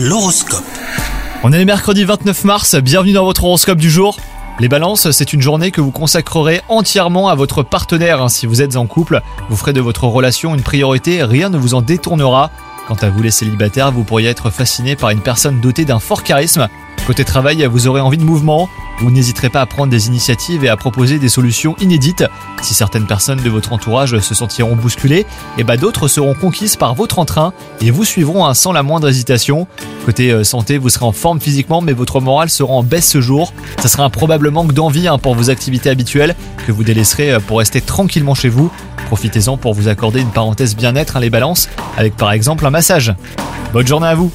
L'horoscope. On est le mercredi 29 mars, bienvenue dans votre horoscope du jour. Les balances, c'est une journée que vous consacrerez entièrement à votre partenaire. Si vous êtes en couple, vous ferez de votre relation une priorité, rien ne vous en détournera. Quant à vous les célibataires, vous pourriez être fasciné par une personne dotée d'un fort charisme. Côté travail, vous aurez envie de mouvement. Vous n'hésiterez pas à prendre des initiatives et à proposer des solutions inédites. Si certaines personnes de votre entourage se sentiront bousculées, et bah d'autres seront conquises par votre entrain et vous suivront hein, sans la moindre hésitation. Côté euh, santé, vous serez en forme physiquement, mais votre morale sera en baisse ce jour. Ça sera un probable manque d'envie hein, pour vos activités habituelles que vous délaisserez euh, pour rester tranquillement chez vous. Profitez-en pour vous accorder une parenthèse bien-être, hein, les balances, avec par exemple un massage. Bonne journée à vous